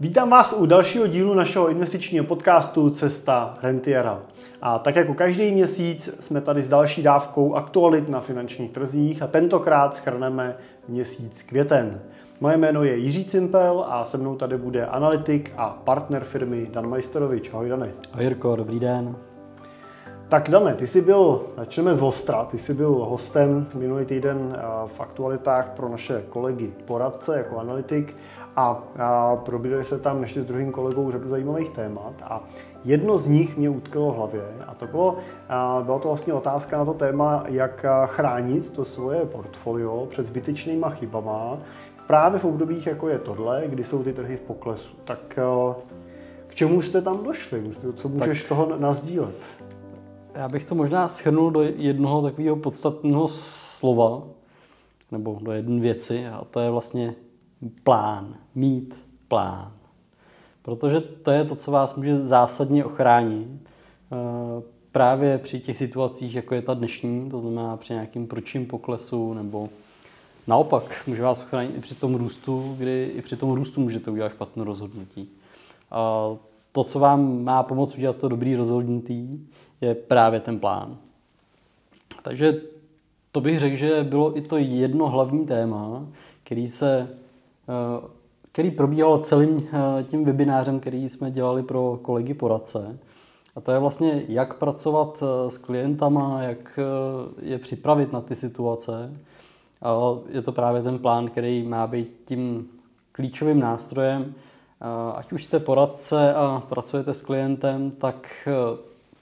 Vítám vás u dalšího dílu našeho investičního podcastu Cesta Rentiera. A tak jako každý měsíc jsme tady s další dávkou aktualit na finančních trzích a tentokrát schrneme měsíc květen. Moje jméno je Jiří Cimpel a se mnou tady bude analytik a partner firmy Dan Majstorovič. Ahoj Dane. Ahoj Jirko, dobrý den. Tak Dane, ty jsi byl, začneme z Ostra, ty jsi byl hostem minulý týden v aktualitách pro naše kolegy poradce jako analytik a, a probírali se tam ještě s druhým kolegou řadu zajímavých témat a jedno z nich mě utkalo v hlavě a to bylo, a byla to vlastně otázka na to téma, jak chránit to svoje portfolio před zbytečnýma chybama právě v obdobích, jako je tohle, kdy jsou ty trhy v poklesu. Tak k čemu jste tam došli? Co můžeš tak, toho nazdílet? Já bych to možná schrnul do jednoho takového podstatného slova, nebo do jedné věci, a to je vlastně plán, mít plán. Protože to je to, co vás může zásadně ochránit eh, právě při těch situacích, jako je ta dnešní, to znamená při nějakým pročím poklesu nebo naopak může vás ochránit i při tom růstu, kdy i při tom růstu můžete udělat špatné rozhodnutí. A to, co vám má pomoct udělat to dobrý rozhodnutí, je právě ten plán. Takže to bych řekl, že bylo i to jedno hlavní téma, který se který probíhal celým eh, tím webinářem, který jsme dělali pro kolegy poradce. A to je vlastně, jak pracovat eh, s klientama, jak je připravit na ty situace. A je to právě ten plán, který má být tím klíčovým nástrojem. Ať už jste poradce a pracujete s klientem, tak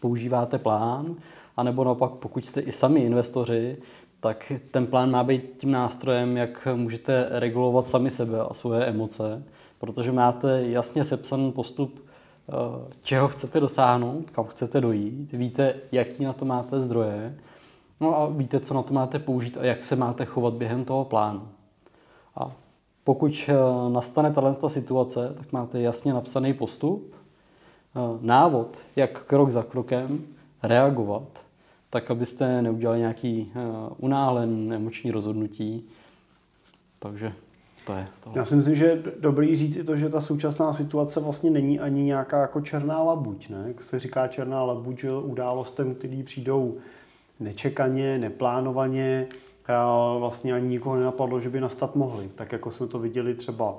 používáte plán, anebo naopak, pokud jste i sami investoři, tak ten plán má být tím nástrojem, jak můžete regulovat sami sebe a svoje emoce, protože máte jasně sepsaný postup, eh, čeho chcete dosáhnout, kam chcete dojít, víte, jaký na to máte zdroje, no a víte, co na to máte použít a jak se máte chovat během toho plánu. A pokud eh, nastane tato situace, tak máte jasně napsaný postup, eh, návod, jak krok za krokem reagovat tak abyste neudělali nějaký uh, unáhlen emoční rozhodnutí. Takže to je to. Já si myslím, že je dobrý říct i to, že ta současná situace vlastně není ani nějaká jako černá labuť. Ne? Jak se říká černá labuť, událostem, který přijdou nečekaně, neplánovaně, a vlastně ani nikoho nenapadlo, že by nastat mohly. Tak jako jsme to viděli třeba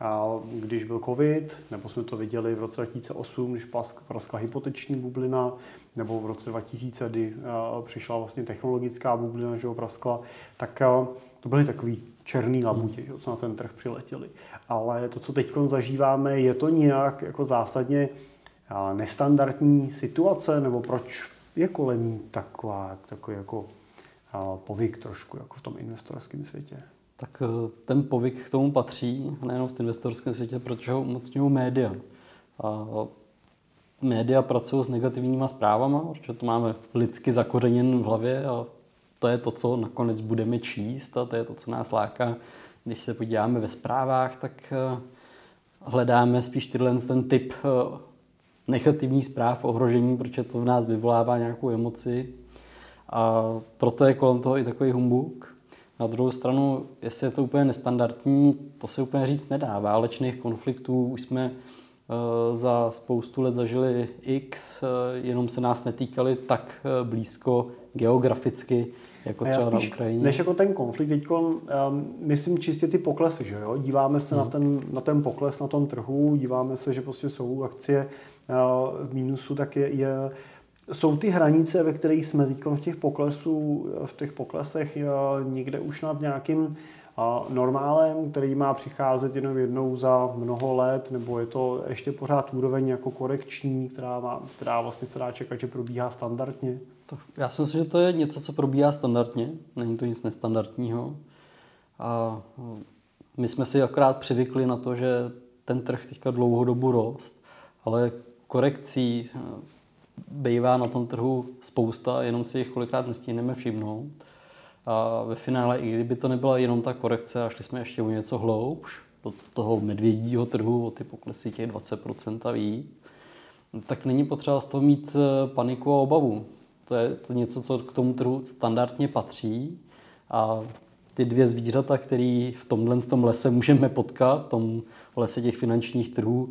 a když byl covid, nebo jsme to viděli v roce 2008, když praskla hypoteční bublina, nebo v roce 2000, kdy přišla vlastně technologická bublina, že ho praskla, tak to byly takový černý labutě, že, co na ten trh přiletěli. Ale to, co teď zažíváme, je to nějak jako zásadně nestandardní situace, nebo proč je kolem taková, takový jako povyk trošku jako v tom investorském světě? Tak eh, ten povyk k tomu patří, nejenom v investorském světě, protože ho umocňují média. A média pracují s negativníma zprávama, protože to máme lidsky zakořeněn v hlavě a to je to, co nakonec budeme číst a to je to, co nás láká. Když se podíváme ve zprávách, tak eh, hledáme spíš tyhle ten typ eh, negativní zpráv, ohrožení, protože to v nás vyvolává nějakou emoci. A proto je kolem toho i takový humbuk. Na druhou stranu, jestli je to úplně nestandardní, to se úplně říct nedá. Válečných konfliktů už jsme eh, za spoustu let zažili X, eh, jenom se nás netýkali tak eh, blízko geograficky, jako třeba spíš, na Ukrajině. Než jako ten konflikt, teď um, myslím čistě ty poklesy, že jo? Díváme se hmm. na, ten, na ten pokles na tom trhu, díváme se, že prostě jsou akcie uh, v mínusu, tak je, je jsou ty hranice, ve kterých jsme teď v těch poklesů, v těch poklesech někde už nad nějakým normálem, který má přicházet jenom jednou za mnoho let, nebo je to ještě pořád úroveň jako korekční, která, má, která vlastně se dá čekat, že probíhá standardně? To, já si myslím, že to je něco, co probíhá standardně, není to nic nestandardního. A my jsme si akorát přivykli na to, že ten trh teďka dlouhodobu rost, ale korekcí bývá na tom trhu spousta, jenom si jich kolikrát nestihneme všimnout. A ve finále, i kdyby to nebyla jenom ta korekce a šli jsme ještě o něco hloubš, do toho medvědího trhu, o ty poklesy těch 20% a víc, tak není potřeba z toho mít eh, paniku a obavu. To je to něco, co k tomu trhu standardně patří a ty dvě zvířata, které v tomhle tom lese můžeme potkat, v tom lese těch finančních trhů,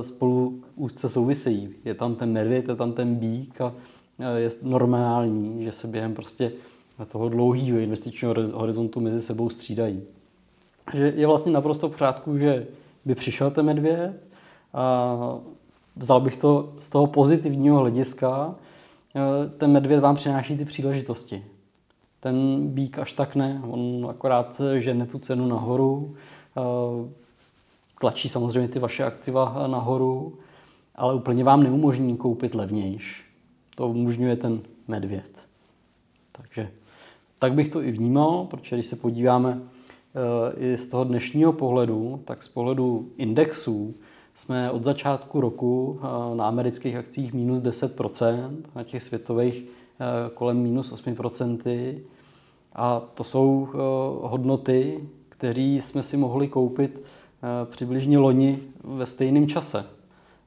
spolu úzce souvisejí. Je tam ten medvěd, je tam ten bík a eh, je normální, že se během prostě toho dlouhého investičního horizontu mezi sebou střídají. Že je vlastně naprosto v pořádku, že by přišel ten medvěd a vzal bych to z toho pozitivního hlediska, eh, ten medvěd vám přináší ty příležitosti. Ten bík až tak ne, on akorát žene tu cenu nahoru, eh, tlačí samozřejmě ty vaše aktiva nahoru, ale úplně vám neumožní koupit levnějš. To umožňuje ten medvěd. Takže tak bych to i vnímal, protože když se podíváme eh, i z toho dnešního pohledu, tak z pohledu indexů jsme od začátku roku eh, na amerických akcích minus 10%, na těch světových eh, kolem minus 8%. A to jsou hodnoty, které jsme si mohli koupit přibližně loni ve stejném čase.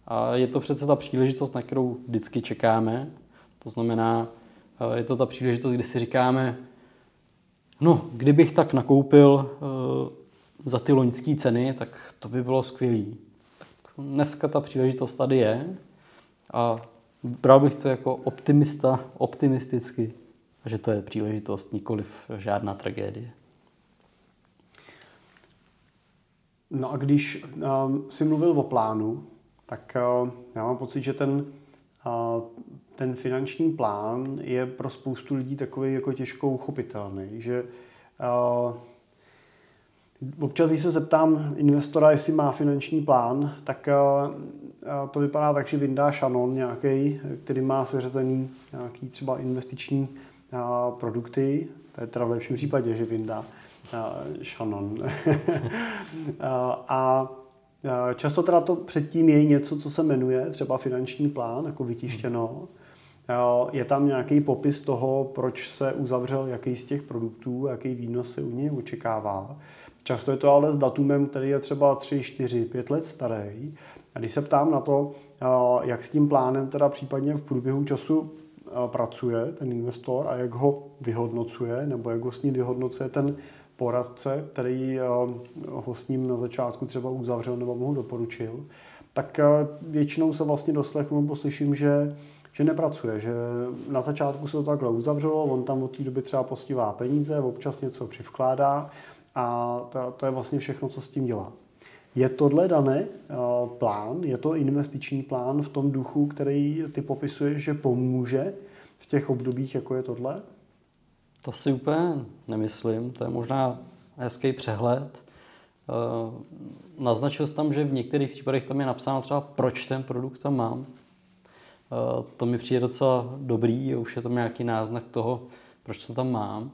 A je to přece ta příležitost, na kterou vždycky čekáme. To znamená, je to ta příležitost, kdy si říkáme, No, kdybych tak nakoupil uh, za ty loňské ceny, tak to by bylo skvělé. dneska ta příležitost tady je a bral bych to jako optimista, optimisticky, že to je příležitost, nikoliv žádná tragédie. No a když um, si mluvil o plánu, tak uh, já mám pocit, že ten, uh, ten finanční plán je pro spoustu lidí takový jako těžko uchopitelný, že uh, občas, když se zeptám investora, jestli má finanční plán, tak uh, to vypadá tak, že vyndá šanon nějaký, který má seřazený nějaký třeba investiční uh, produkty, to je teda v lepším případě, že vyndá šanon. a Často teda to předtím je něco, co se jmenuje třeba finanční plán, jako vytištěno. Je tam nějaký popis toho, proč se uzavřel jaký z těch produktů, jaký výnos se u něj očekává. Často je to ale s datumem, který je třeba 3, 4, 5 let starý. A když se ptám na to, jak s tím plánem teda případně v průběhu času pracuje ten investor a jak ho vyhodnocuje, nebo jak ho s ním vyhodnocuje ten poradce, který ho s ním na začátku třeba uzavřel nebo mu ho doporučil, tak většinou se vlastně doslechnu nebo slyším, že že nepracuje, že na začátku se to takhle uzavřelo, on tam od té doby třeba postivá peníze, občas něco přivkládá a to, to je vlastně všechno, co s tím dělá. Je tohle dané eh, plán, je to investiční plán v tom duchu, který ty popisuješ, že pomůže v těch obdobích, jako je tohle? To si úplně nemyslím, to je možná hezký přehled. Eh, naznačil jsem tam, že v některých případech tam je napsáno třeba, proč ten produkt tam mám. Eh, to mi přijde docela dobrý, už je to nějaký náznak toho, proč to tam mám.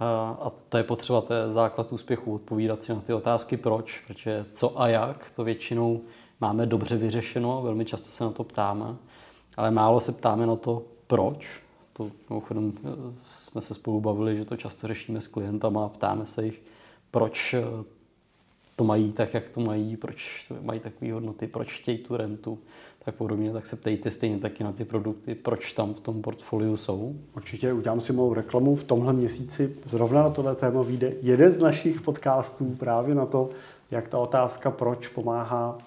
Eh, a to je potřeba, to je základ úspěchu, odpovídat si na ty otázky proč, protože co a jak, to většinou máme dobře vyřešeno, velmi často se na to ptáme, ale málo se ptáme na to proč. To mimochodem jsme se spolu bavili, že to často řešíme s klientama a ptáme se jich, proč to mají tak, jak to mají, proč mají takové hodnoty, proč chtějí tu rentu, tak podobně, tak se ptejte stejně taky na ty produkty, proč tam v tom portfoliu jsou. Určitě udělám si malou reklamu. V tomhle měsíci zrovna na tohle téma vyjde jeden z našich podcastů právě na to, jak ta otázka proč pomáhá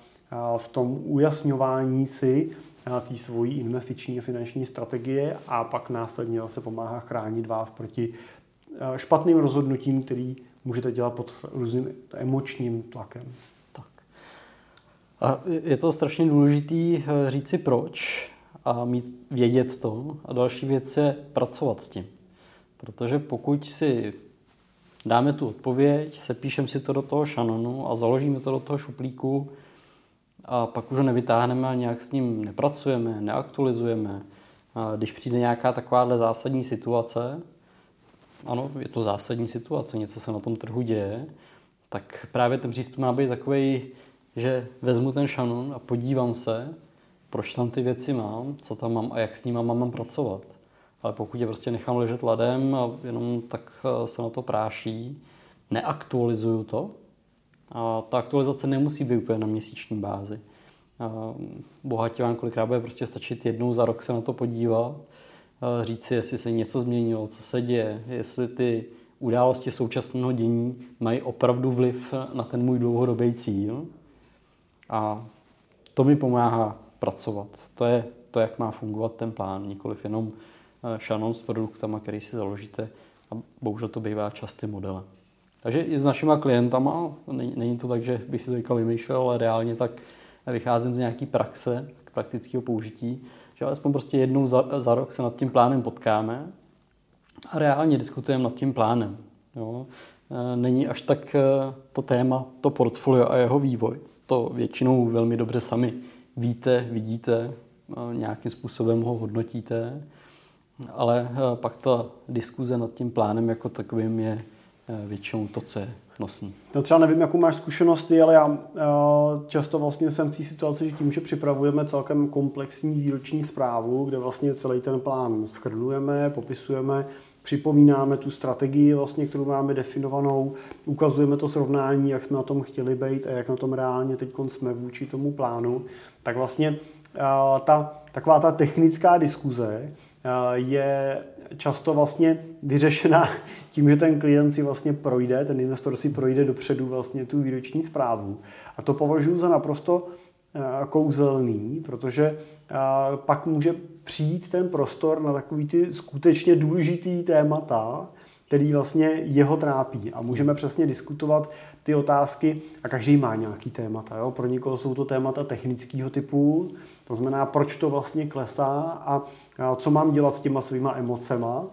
v tom ujasňování si té svojí investiční a finanční strategie a pak následně zase pomáhá chránit vás proti špatným rozhodnutím, který můžete dělat pod různým emočním tlakem. A je to strašně důležitý eh, říct si proč a mít, vědět to. A další věc je pracovat s tím. Protože pokud si dáme tu odpověď, sepíšeme si to do toho šanonu a založíme to do toho šuplíku a pak už ho nevytáhneme a nějak s ním nepracujeme, neaktualizujeme. A když přijde nějaká takováhle zásadní situace, ano, je to zásadní situace, něco se na tom trhu děje, tak právě ten přístup má být takový že vezmu ten šanon a podívám se, proč tam ty věci mám, co tam mám a jak s nimi mám pracovat. Ale pokud je prostě nechám ležet ladem a jenom tak eh, se na to práší, neaktualizuju to, a ta aktualizace nemusí být úplně na měsíční bázi. A bohatě vám kolikrát bude prostě stačit jednou za rok se na to podívat, říct si, jestli se něco změnilo, co se děje, jestli ty události současného dění mají opravdu vliv na ten můj dlouhodobý cíl. A to mi pomáhá pracovat. To je to, jak má fungovat ten plán, nikoliv jenom eh, šanon s produktama, který si založíte a bohužel to bývá častý model. Takže i s našimi klientama, není, to tak, že bych si to teďka vymýšlel, ale reálně tak vycházím z nějaký praxe, praktického použití, že alespoň prostě jednou za, za rok se nad tím plánem potkáme a reálně diskutujeme nad tím plánem. Jo. E, není až tak e, to téma, to portfolio a jeho vývoj. To většinou velmi dobře sami víte, vidíte, e, nějakým způsobem ho hodnotíte, ale pak ta diskuze nad tím plánem jako takovým je většinou to, co je nosný. No třeba nevím, jakou máš zkušenosti, ale já často vlastně jsem v té situaci, že tím, že připravujeme celkem komplexní výroční zprávu, kde vlastně celý ten plán schrnujeme, popisujeme, připomínáme tu strategii, vlastně, kterou máme definovanou, ukazujeme to srovnání, jak jsme na tom chtěli být a jak na tom reálně teď jsme vůči tomu plánu, tak vlastně ta, taková ta technická diskuze je často vlastně vyřešená tím, že ten klient si vlastně projde, ten investor si projde dopředu vlastně tu výroční zprávu. A to považuji za naprosto eh, kouzelný, protože eh, pak může přijít ten prostor na takový ty skutečně důležitý témata, který vlastně jeho trápí. A můžeme přesně diskutovat ty otázky, a každý má nějaký témata. Jo? Pro někoho jsou to témata technického typu, to znamená, proč to vlastně klesá a co mám dělat s těma svýma emocema,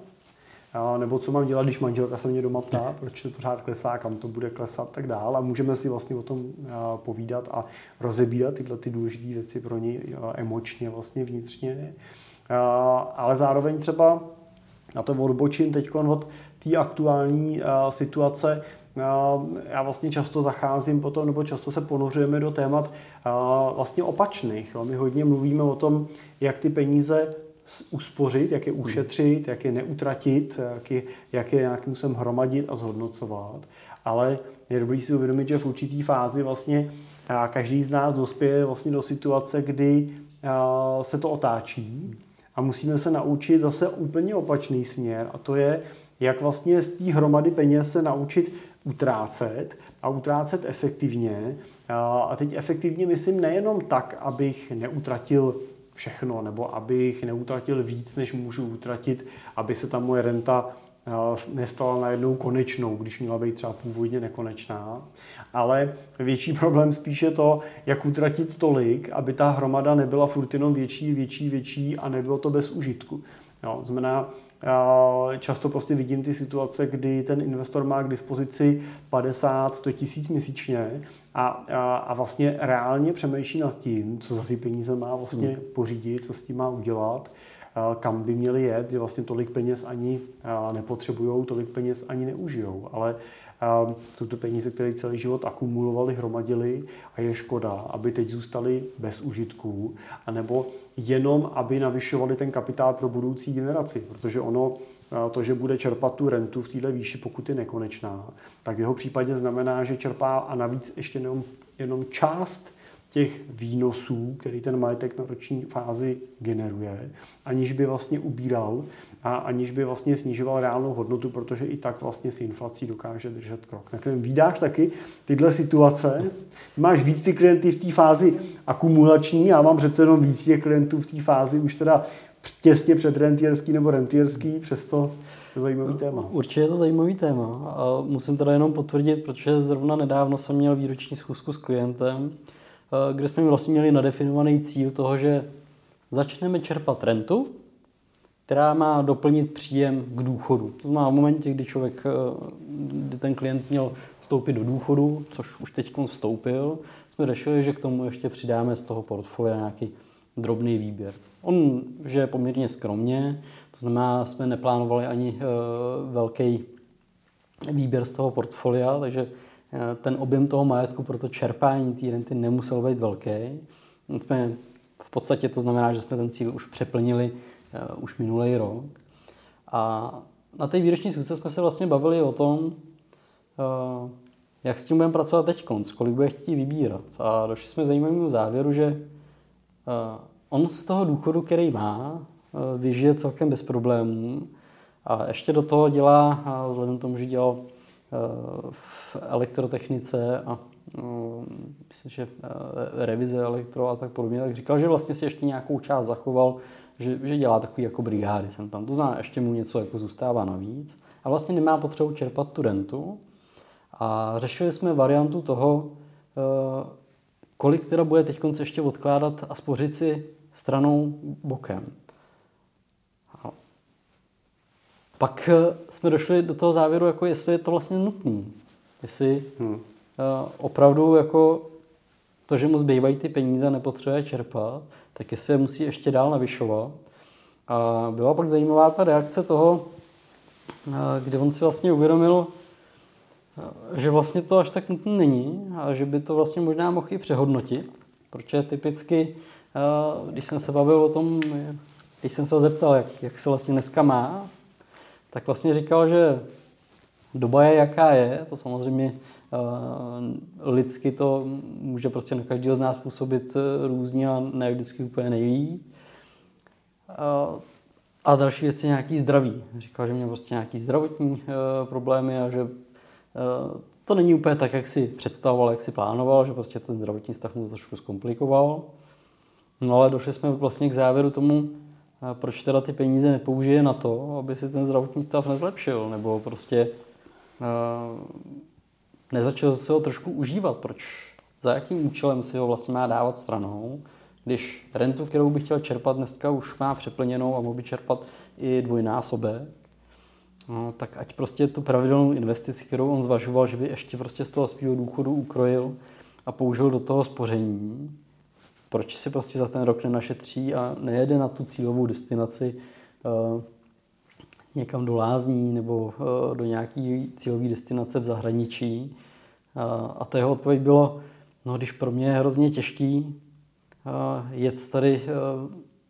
nebo co mám dělat, když manželka se mě doma ptá, proč to pořád klesá, kam to bude klesat, tak dál. A můžeme si vlastně o tom povídat a rozebírat tyhle ty důležité věci pro ně emočně, vlastně vnitřně. Ale zároveň třeba na to odbočím teď od té aktuální situace, já vlastně často zacházím potom, nebo často se ponořujeme do témat vlastně opačných. My hodně mluvíme o tom, jak ty peníze uspořit, jak je ušetřit, jak je neutratit, jak je, jak je nějakým způsobem hromadit a zhodnocovat. Ale je dobré si uvědomit, že v určitý fázi vlastně každý z nás dospěje vlastně do situace, kdy se to otáčí a musíme se naučit zase úplně opačný směr a to je, jak vlastně z té hromady peněz se naučit utrácet a utrácet efektivně. A teď efektivně myslím nejenom tak, abych neutratil všechno, nebo abych neutratil víc, než můžu utratit, aby se ta moje renta nestala najednou konečnou, když měla být třeba původně nekonečná. Ale větší problém spíše to, jak utratit tolik, aby ta hromada nebyla furt jenom větší, větší, větší a nebylo to bez užitku. Jo, znamená, často prostě vidím ty situace, kdy ten investor má k dispozici 50-100 tisíc měsíčně a, a, a vlastně reálně přemýšlí nad tím, co za ty peníze má vlastně hmm. pořídit, co s tím má udělat, kam by měli jet, že vlastně tolik peněz ani nepotřebují, tolik peněz ani neužijou. Ale jsou to peníze, které celý život akumulovali, hromadili a je škoda, aby teď zůstali bez užitků, anebo jenom, aby navyšovali ten kapitál pro budoucí generaci, protože ono to, že bude čerpat tu rentu v této výši, pokud je nekonečná, tak v jeho případě znamená, že čerpá a navíc ještě jenom, jenom část těch výnosů, který ten majetek na roční fázi generuje, aniž by vlastně ubíral a aniž by vlastně snižoval reálnou hodnotu, protože i tak vlastně s inflací dokáže držet krok. Tak výdáš taky tyhle situace, máš víc ty klienty v té fázi akumulační, já mám přece jenom víc těch klientů v té fázi už teda těsně před rentierský nebo rentierský, přesto to zajímavý téma. Určitě je to zajímavý téma a musím teda jenom potvrdit, protože zrovna nedávno jsem měl výroční schůzku s klientem, Eh, kde jsme vlastně měli nadefinovaný cíl toho, že začneme čerpat rentu, která má doplnit příjem k důchodu. To znamená v momentě, kdy člověk, eh, kdy ten klient měl vstoupit do důchodu, což už teď vstoupil, jsme řešili, že k tomu ještě přidáme z toho portfolia nějaký drobný výběr. On je poměrně skromně, to znamená, jsme neplánovali ani uh, velký výběr z toho portfolia, takže Eh, ten objem toho majetku pro to čerpání té renty nemusel být velký. Jsme, v podstatě to znamená, že jsme ten cíl už přeplnili už minulý rok. A na té výroční schůzce jsme se vlastně bavili o tom, uh, jak s tím budeme pracovat teď, kolik bude chtít vybírat. A došli jsme zajímavému závěru, že uh, on z toho důchodu, který má, vyžije celkem bez problémů A ještě do toho dělá, vzhledem k tomu, že dělal v elektrotechnice a myslím, že revize elektro a tak podobně, tak říkal, že vlastně si ještě nějakou část zachoval, že, že dělá takový jako brigády jsem tam. To znamená, ještě mu něco jako zůstává navíc a vlastně nemá potřebu čerpat tu rentu. A řešili jsme variantu toho, eh, kolik teda bude teď ještě odkládat a spořit si stranou bokem. Pak eh, jsme došli do toho závěru, jako jestli je to vlastně nutný. Jestli hmm. Opravdu jako to, že mu zbývají ty peníze, nepotřebuje čerpat, tak jestli je musí ještě dál navyšovat. A byla pak zajímavá ta reakce toho, kde on si vlastně uvědomil, že vlastně to až tak nutné není a že by to vlastně možná mohl i přehodnotit, protože typicky, když jsem se bavil o tom, když jsem se ho zeptal, jak, jak se vlastně dneska má, tak vlastně říkal, že doba je jaká je, to samozřejmě lidsky to může prostě na každého z nás působit e, různě a ne vždycky úplně nejlíp. A další věc je nějaký zdraví. Říkal, že měl prostě nějaký zdravotní problémy a že to není úplně tak, jak si představoval, jak si plánoval, že prostě ten zdravotní stav mu to trošku zkomplikoval. No ale došli jsme vlastně k závěru tomu, proč teda ty peníze nepoužije na to, aby si ten zdravotní stav nezlepšil, nebo prostě nezačal se ho trošku užívat. Proč? Za jakým účelem si ho vlastně má dávat stranou, když rentu, kterou bych chtěl čerpat, dneska už má přeplněnou a mohl by čerpat i dvojnásobek, no, tak ať prostě tu pravidelnou investici, kterou on zvažoval, že by ještě prostě z toho svého důchodu ukrojil a použil do toho spoření, proč si prostě za ten rok nenašetří a nejede na tu cílovou destinaci uh, někam do lázní nebo uh, do nějaké cílové destinace v zahraničí. Uh, a ta jeho odpověď bylo, no když pro mě je hrozně těžký jet tady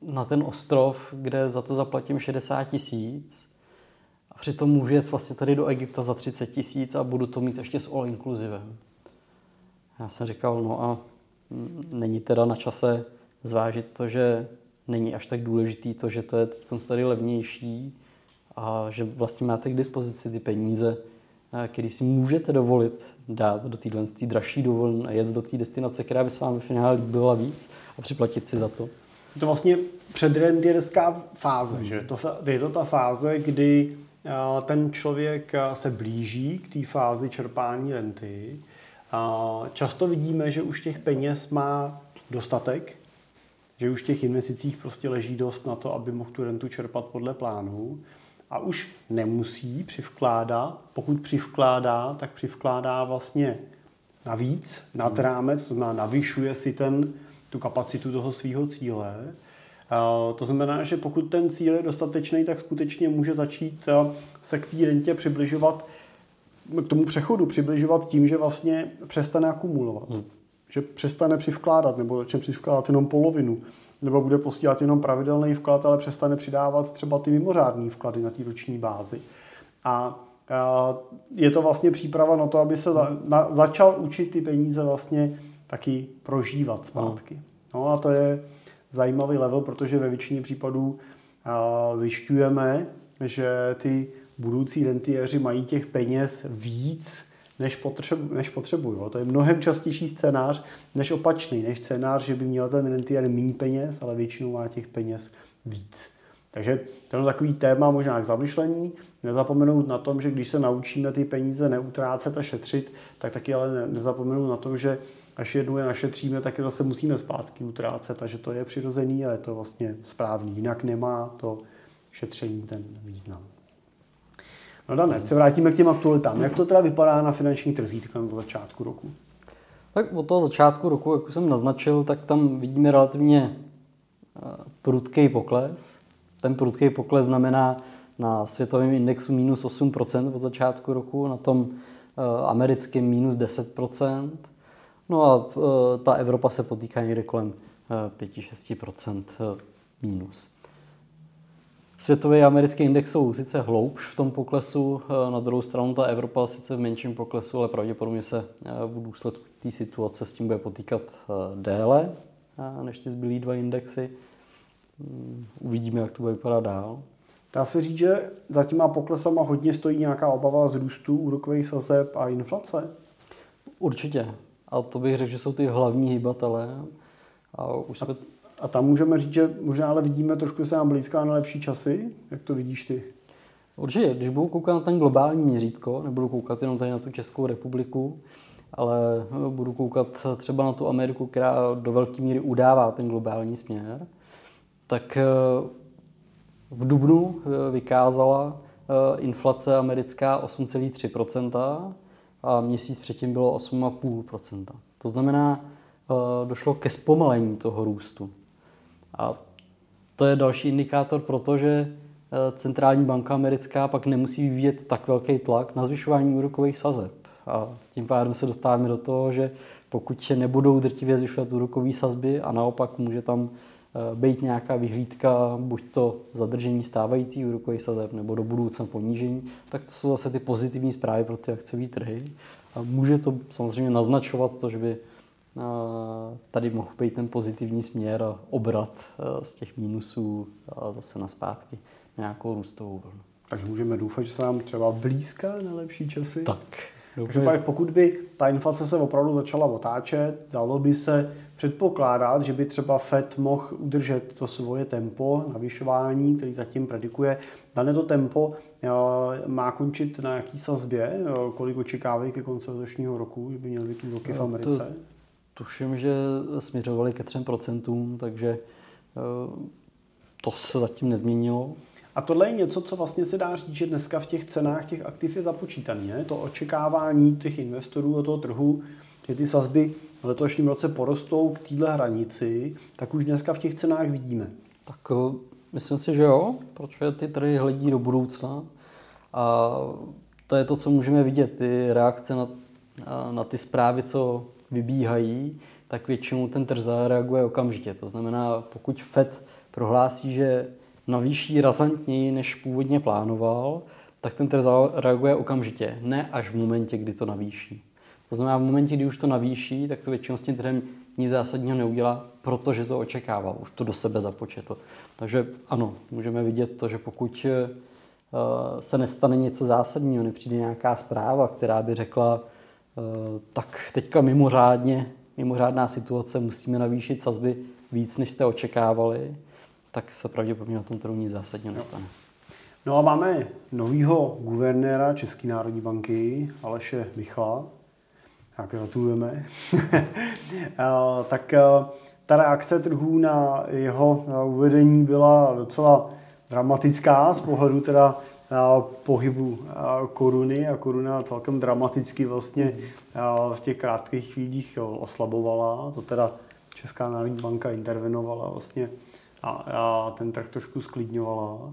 na ten ostrov, kde za to zaplatím 60 tisíc a přitom můžu jet vlastně tady do Egypta za 30 tisíc a budu to mít ještě s all inclusivem. Já jsem říkal, no a není teda na čase zvážit to, že není až tak důležitý to, že to je teď tady levnější a že vlastně máte k dispozici ty peníze, který si můžete dovolit dát do téhle dražší dovolené a jet do té destinace, která by se vám ve finále líbila víc a připlatit si za to. Je to vlastně předrentierská fáze, že? To, je to ta fáze, kdy ten člověk se blíží k té fázi čerpání renty. Často vidíme, že už těch peněz má dostatek, že už těch investicích prostě leží dost na to, aby mohl tu rentu čerpat podle plánu a už nemusí přivkládat. Pokud přivkládá, tak přivkládá vlastně navíc, nad hmm. rámec, to znamená navyšuje si ten, tu kapacitu toho svého cíle. To znamená, že pokud ten cíl je dostatečný, tak skutečně může začít se k té rentě přibližovat, k tomu přechodu přibližovat tím, že vlastně přestane akumulovat. Hmm. Že přestane přivkládat, nebo začne přivkládat jenom polovinu nebo bude posílat jenom pravidelný vklad, ale přestane přidávat třeba ty mimořádné vklady na té roční bázi. A je to vlastně příprava na to, aby se na, začal učit ty peníze vlastně taky prožívat zpátky. No a to je zajímavý level, protože ve většině případů zjišťujeme, že ty budoucí rentiéři mají těch peněz víc, než, potřebu, než potřebují. To je mnohem častější scénář než opačný, než scénář, že by měl ten rentier méně peněz, ale většinou má těch peněz víc. Takže to je takový téma možná k zamyšlení. Nezapomenout na tom, že když se naučíme ty peníze neutrácet a šetřit, tak taky ale nezapomenout na tom, že až jednou je našetříme, tak je zase musíme zpátky utrácet a že to je přirozený a je to vlastně správný. Jinak nemá to šetření ten význam. No Dané, se vrátíme k těm aktualitám. Jak to teda vypadá na finančních trzích na začátku roku? Tak od toho začátku roku, jak už jsem naznačil, tak tam vidíme relativně eh, prudký pokles. Ten prudký pokles znamená na světovém indexu minus 8% od začátku roku, na tom eh, americkém minus 10%. No a eh, ta Evropa se potýká někde kolem 5-6% minus. Světový a americký index jsou sice hloubš v tom poklesu, eh, na druhou stranu ta Evropa sice v menším poklesu, ale pravděpodobně se eh, v důsledku té situace s tím bude potýkat eh, déle než ty zbylý dva indexy. Hmm, uvidíme, jak to bude vypadat dál. Dá se říct, že za těma poklesama hodně stojí nějaká obava z růstu úrokových sazeb a inflace? Určitě. A to bych řekl, že jsou ty hlavní hybatelé. A, už jsme... a tam můžeme říct, že možná ale vidíme trošku, se nám blízká na lepší časy. Jak to vidíš ty? Určitě, když budu koukat na ten globální měřítko, nebudu koukat jenom tady na tu Českou republiku, ale budu koukat třeba na tu Ameriku, která do velké míry udává ten globální směr, tak eh, v Dubnu eh, vykázala eh, inflace americká 8,3% a měsíc předtím bylo 8,5%. To znamená, došlo ke zpomalení toho růstu. A to je další indikátor, protože centrální banka americká pak nemusí vyvíjet tak velký tlak na zvyšování úrokových sazeb. A tím pádem se dostáváme do toho, že pokud nebudou drtivě zvyšovat úrokové sazby a naopak může tam eh, být nějaká vyhlídka, buď to zadržení stávající úrokových sazeb nebo do budoucna ponížení, tak to jsou zase ty pozitivní zprávy pro ty akciové trhy. A může to samozřejmě naznačovat to, že by eh, tady mohl být ten pozitivní směr a obrat eh, z těch mínusů zase na zpátky nějakou růstovou vlnu. Takže můžeme doufat, že se nám třeba blízká na lepší časy? Tak. Takže pokud by ta inflace se opravdu začala otáčet, dalo by se předpokládat, že by třeba Fed mohl udržet to svoje tempo navyšování, který zatím predikuje. Dané to tempo eh, má končit na jaký sazbě? Eh, kolik očekávají ke konci letošního roku, že by měly být úroky v Americe? To, tuším, že směřovali ke 3%, takže eh, to se zatím nezměnilo. A tohle je něco, co vlastně se dá říct, že dneska v těch cenách těch aktiv je započítané. To očekávání těch investorů a toho trhu, že ty sazby v letošním roce porostou k téhle hranici, tak už dneska v těch cenách vidíme. Tak eh, myslím si, že jo, protože ty trhy hledí do budoucna. A to je to, co můžeme vidět, ty reakce na, na ty zprávy, co vybíhají, tak většinou ten trh zareaguje okamžitě. To znamená, pokud Fed prohlásí, že navýší razantněji, než původně plánoval, tak ten trh reaguje okamžitě, ne až v momentě, kdy to navýší. To znamená, v momentě, kdy už to navýší, tak to většinou s tím trhem nic zásadního neudělá, protože to očekával, už to do sebe započetl. Takže ano, můžeme vidět to, že pokud eh, se nestane něco zásadního, nepřijde nějaká zpráva, která by řekla, tak teďka mimořádně, mimořádná situace, musíme navýšit sazby víc, než jste očekávali, tak se pravděpodobně na tom trhu nic zásadně nestane. No a máme novýho guvernéra České národní banky, Aleše Michala. Tak gratulujeme. tak ta reakce trhů na jeho uvedení byla docela dramatická z pohledu teda pohybu koruny a koruna celkem dramaticky vlastně v těch krátkých chvílích oslabovala. To teda Česká národní banka intervenovala vlastně a, a ten trh trošku sklidňovala.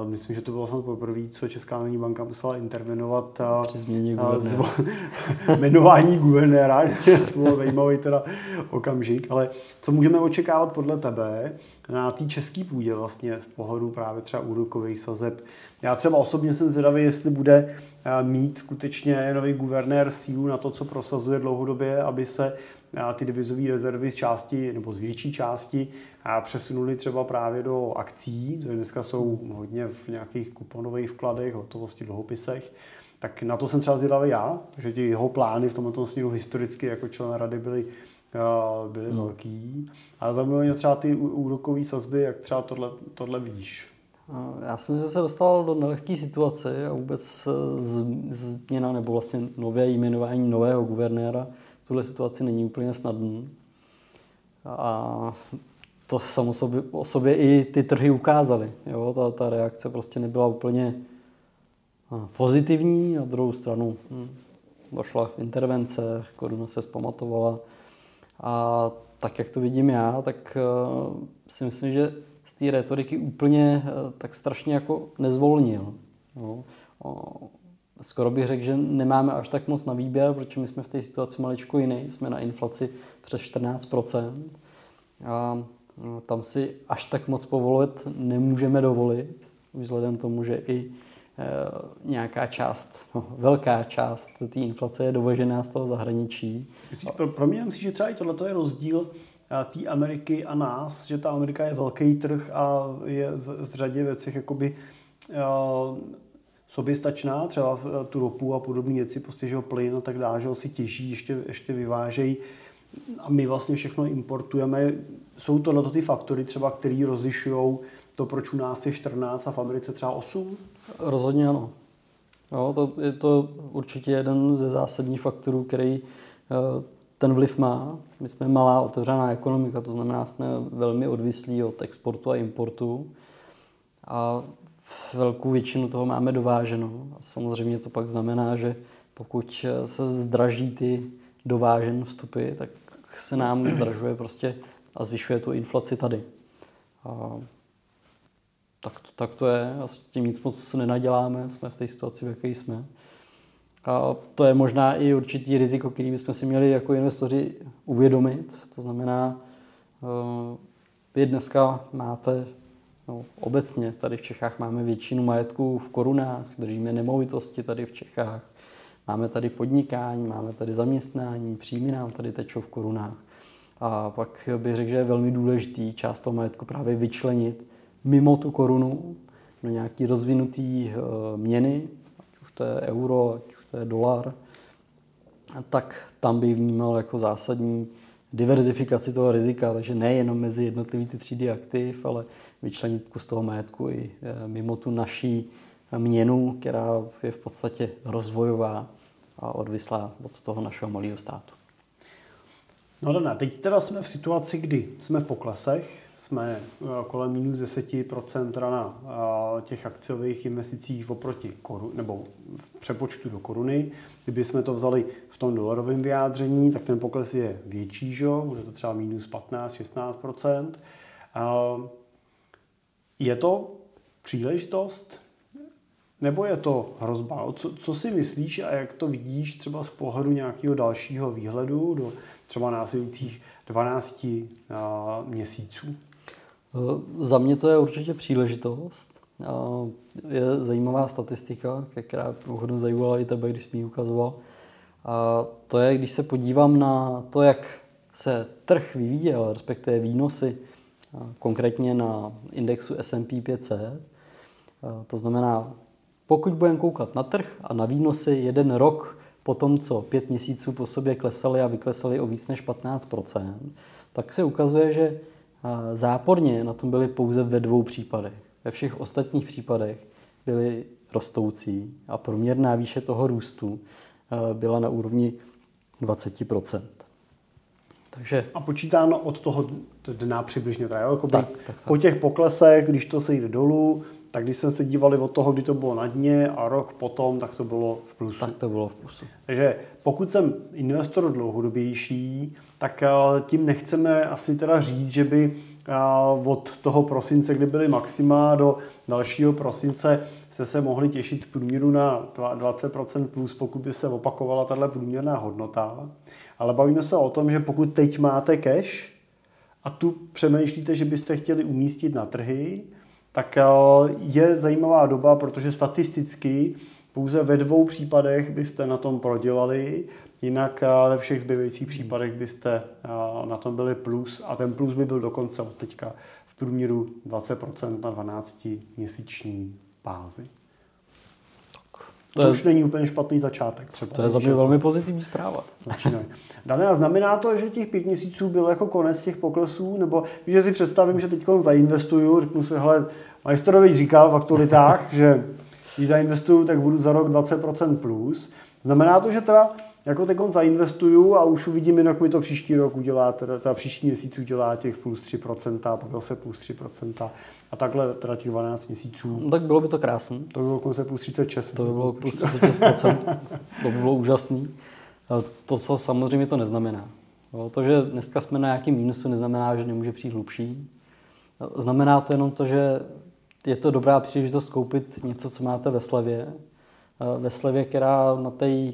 A myslím, že to bylo snad poprvé, co Česká národní banka musela intervenovat a, při změně guvernéra. jmenování guvernéra. to bylo zajímavý teda okamžik. Ale co můžeme očekávat podle tebe na té české půdě vlastně z pohledu právě třeba úrokových sazeb? Já třeba osobně jsem zvědavý, jestli bude mít skutečně nový guvernér sílu na to, co prosazuje dlouhodobě, aby se ty devizové rezervy z části nebo z větší části přesunuli třeba právě do akcí, které dneska jsou hodně v nějakých kuponových vkladech, hotovosti, dluhopisech. Tak na to jsem třeba zvědavý já, že ty jeho plány v tomto směru historicky jako člen rady byly, byly no. velký. A zajímavé mě třeba ty úrokové sazby, jak třeba tohle, tohle vidíš. Já jsem se dostal do nelehké situace a vůbec změna nebo vlastně nové jmenování nového guvernéra tuhle situaci není úplně snadný. A to samo sobě, o sobě i ty trhy ukázaly. Ta, ta reakce prostě nebyla úplně pozitivní. Na druhou stranu hm, došla intervence, koruna se zpamatovala. A tak, jak to vidím já, tak uh, si myslím, že z té retoriky úplně uh, tak strašně jako nezvolnil. Jo? Skoro bych řekl, že nemáme až tak moc na výběr, protože my jsme v té situaci maličko jiný. Jsme na inflaci přes 14% A no, tam si až tak moc povolit nemůžeme dovolit, vzhledem tomu, že i e, nějaká část, no, velká část té inflace je dovežená z toho zahraničí. Myslíš, pro, pro mě myslím, že třeba i tohle je rozdíl e, té Ameriky a nás, že ta Amerika je velký trh a je v, v řadě věcech jakoby soběstačná, třeba tu ropu a podobné věci, prostě, že plyn a tak dále, že ho si těží, ještě, ještě vyvážejí a my vlastně všechno importujeme. Jsou to na to ty faktory třeba, které rozlišují to, proč u nás je 14 a v Americe třeba 8? Rozhodně ano. Jo, to je to určitě jeden ze zásadních faktorů, který eh, ten vliv má. My jsme malá otevřená ekonomika, to znamená, jsme velmi odvislí od exportu a importu. A velkou většinu toho máme dováženo. A samozřejmě to pak znamená, že pokud se zdraží ty dovážen vstupy, tak se nám zdražuje prostě a zvyšuje tu inflaci tady. A tak, to, tak to je a s tím nic moc se nenaděláme, jsme v té situaci, v jaké jsme. A to je možná i určitý riziko, který bychom si měli jako investoři uvědomit. To znamená, eh, vy dneska máte no, obecně tady v Čechách máme většinu majetků v korunách, držíme nemovitosti tady v Čechách, máme tady podnikání, máme tady zaměstnání, příjmy nám tady tečou v korunách. A pak bych řekl, že je velmi důležitý část toho majetku právě vyčlenit mimo tu korunu do nějaký rozvinutý eh, měny, ať už to je euro, ať už to je dolar, tak tam bych vnímal jako zásadní diverzifikaci toho rizika, takže nejenom mezi jednotlivý ty třídy aktiv, ale vyčlenit kus toho majetku i eh, mimo tu naší měnu, která je v podstatě rozvojová a odvislá od toho našeho malého státu. No dobré, teď teda jsme v situaci, kdy jsme v poklesech, jsme eh, kolem minus 10% na eh, těch akciových investicích oproti korun, nebo v přepočtu do koruny. Kdyby jsme to vzali v tom dolarovém vyjádření, tak ten pokles je větší, že? bude to třeba minus 15-16%. Je to příležitost nebo je to hrozba? Co, co si myslíš a jak to vidíš třeba z pohledu nějakého dalšího výhledu do třeba následujících 12 měsíců? Za mě to je určitě příležitost. Je zajímavá statistika, která hodně zajímala i tebe, když jsi mi ji ukazoval. A to je, když se podívám na to, jak se trh vyvíjel, respektive výnosy, konkrétně na indexu S&P 500. To znamená, pokud budeme koukat na trh a na výnosy jeden rok po tom, co pět měsíců po sobě klesaly a vyklesaly o víc než 15% tak se ukazuje, že záporně na tom byly pouze ve dvou případech. Ve všech ostatních případech byly rostoucí a průměrná výše toho růstu byla na úrovni 20% takže... A počítáno od toho dna přibližně. Teda, jo? Jako tak, tak, tak. Po těch poklesech, když to se jde dolů, tak když jsme se dívali od toho, kdy to bylo na dně a rok potom, tak to bylo v plusu. Tak to bylo v plusu. Takže pokud jsem investor dlouhodobější, tak eh, tím nechceme asi teda říct, že by eh, od toho prosince, kdy byly maxima, do dalšího prosince se se mohli těšit v průměru na 20% plus, pokud by se opakovala tahle průměrná hodnota. Ale bavíme se o tom, že pokud teď máte cash a tu přemýšlíte, že byste chtěli umístit na trhy, tak eh, je zajímavá doba, protože statisticky pouze ve dvou případech byste na tom prodělali, jinak eh, ve všech zbývajících případech byste eh, na tom byli plus a ten plus by byl dokonce od teďka v průměru 20% na 12 měsíční bázi. To, to je, už není úplně špatný začátek. Třeba, to je za mě velmi pozitivní zpráva. Dané, a znamená to, že těch pět měsíců byl jako konec těch poklesů? Nebo že si představím, že teď zainvestuju, řeknu si, hele, majstorovi říkal v aktualitách, že když zainvestuju, tak budu za rok 20% plus. Znamená to, že teda jako teď zainvestuju a už uvidím, jak mi to příští rok udělá, teda, teda příští měsíc udělá těch plus 3%, pak zase plus 3%. A takhle teda těch 12 měsíců. No, tak bylo by to krásné. To by bylo konce plus 36. To by bylo plus 36%. to by bylo úžasný. To, co samozřejmě to neznamená. To, že dneska jsme na nějakém mínusu, neznamená, že nemůže přijít hlubší. Znamená to jenom to, že je to dobrá příležitost koupit něco, co máte ve slevě. Ve slevě, která na té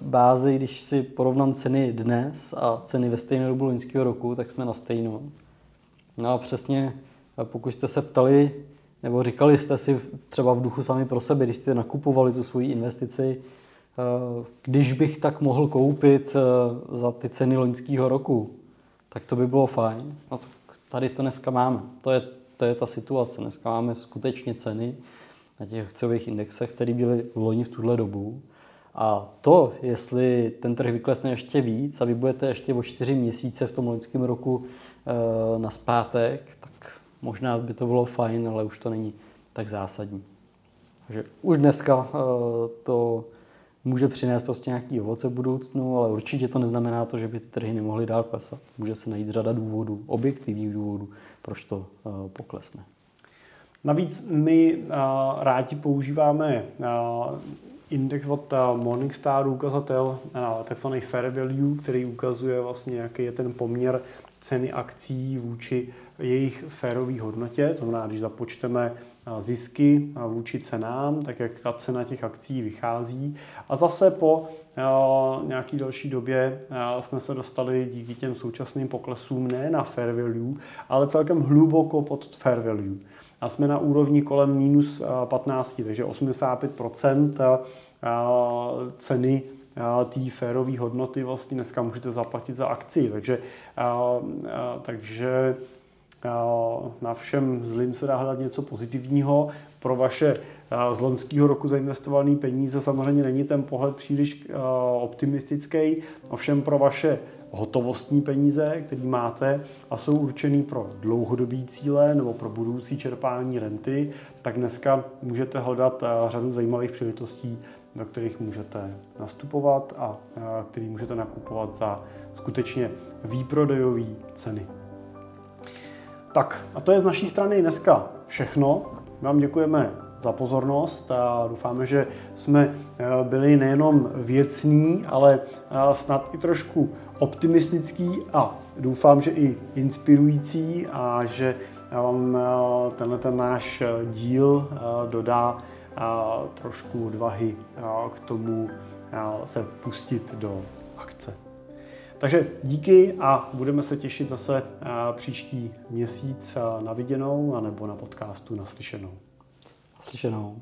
bázi, když si porovnám ceny dnes a ceny ve stejné dobu loňského roku, tak jsme na stejno. No a přesně pokud jste se ptali, nebo říkali jste si třeba v duchu sami pro sebe, když jste nakupovali tu svoji investici, eh, když bych tak mohl koupit eh, za ty ceny loňského roku, tak to by bylo fajn. No tady to dneska máme. To je, to je ta situace. Dneska máme skutečně ceny, na těch akciových indexech, které byly v loni v tuhle dobu. A to, jestli ten trh vyklesne ještě víc a vy budete ještě o čtyři měsíce v tom loňském roku e, na zpátek, tak možná by to bylo fajn, ale už to není tak zásadní. Takže už dneska e, to může přinést prostě nějaký ovoce v budoucnu, ale určitě to neznamená to, že by ty trhy nemohly dál klesat. Může se najít řada důvodů, objektivních důvodů, proč to uh, poklesne. Navíc my uh, rádi používáme uh, index od Morningstar ukazatel, takzvaný fair value, který ukazuje vlastně, jaký je ten poměr ceny akcí vůči jejich férových hodnotě. To znamená, když započteme zisky vůči cenám, tak jak ta cena těch akcí vychází. A zase po nějaký další době jsme se dostali díky těm současným poklesům ne na fair value, ale celkem hluboko pod fair value. A jsme na úrovni kolem minus 15, takže 85% ceny té férové hodnoty vlastně dneska můžete zaplatit za akci. Takže, takže na všem zlým se dá hledat něco pozitivního. Pro vaše z loňského roku zainvestované peníze samozřejmě není ten pohled příliš optimistický, ovšem pro vaše hotovostní peníze, které máte a jsou určený pro dlouhodobé cíle nebo pro budoucí čerpání renty, tak dneska můžete hledat řadu zajímavých příležitostí, do kterých můžete nastupovat a který můžete nakupovat za skutečně výprodejové ceny. Tak a to je z naší strany dneska všechno. Vám děkujeme za pozornost a doufáme, že jsme eh, byli nejenom věcní, ale eh, snad i trošku optimistický a doufám, že i inspirující a že vám eh, tenhle ten náš díl dodá trošku odvahy k tomu se pustit do akce. Takže díky a budeme se těšit zase příští měsíc na viděnou anebo na podcastu naslyšenou. Naslyšenou.